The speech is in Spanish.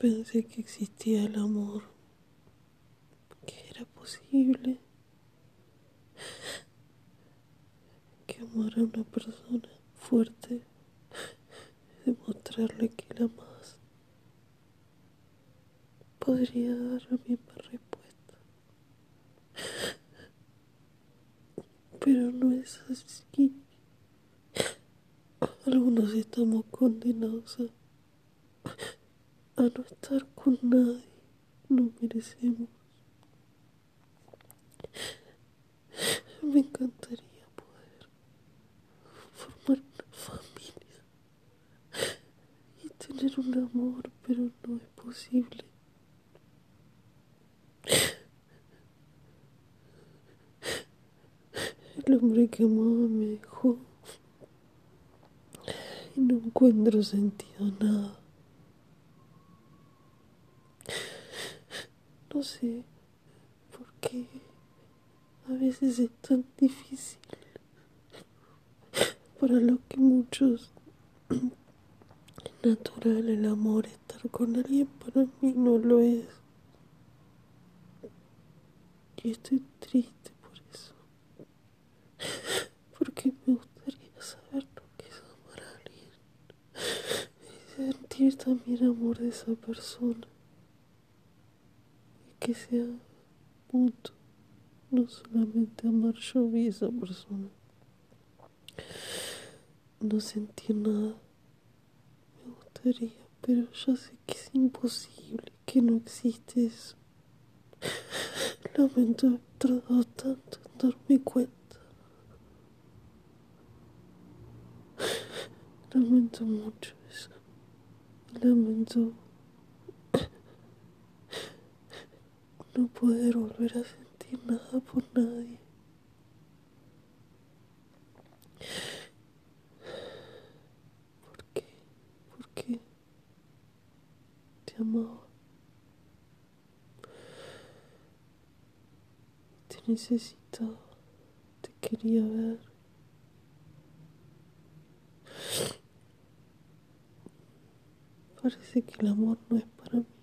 pensé que existía el amor, que era posible que amar a una persona fuerte, demostrarle que la más podría dar la misma respuesta. Pero no es así. Algunos estamos condenados a, no estar con nadie. No merecemos. Me encantaría poder formar una familia y tener un amor, pero no es posible. El hombre que amaba me dejó y no encuentro sentido a nada. No sé por qué a veces es tan difícil para lo que muchos es natural el amor estar con alguien para mí no lo es. Y estoy triste por eso porque me gustaría saber lo que es amar a alguien y sentir también amor de esa persona que sea mutuo no solamente amar yo y esa persona no sentir nada me gustaría pero ya sé que es imposible que no existe eso Lamento haber tardado tanto en darme cuenta. Lamento mucho eso. Lamento no poder volver a sentir nada por nadie. ¿Por qué? ¿Por qué? Te amaba. Te necesitaba. Te quería ver. Parece que el amor no es para mí.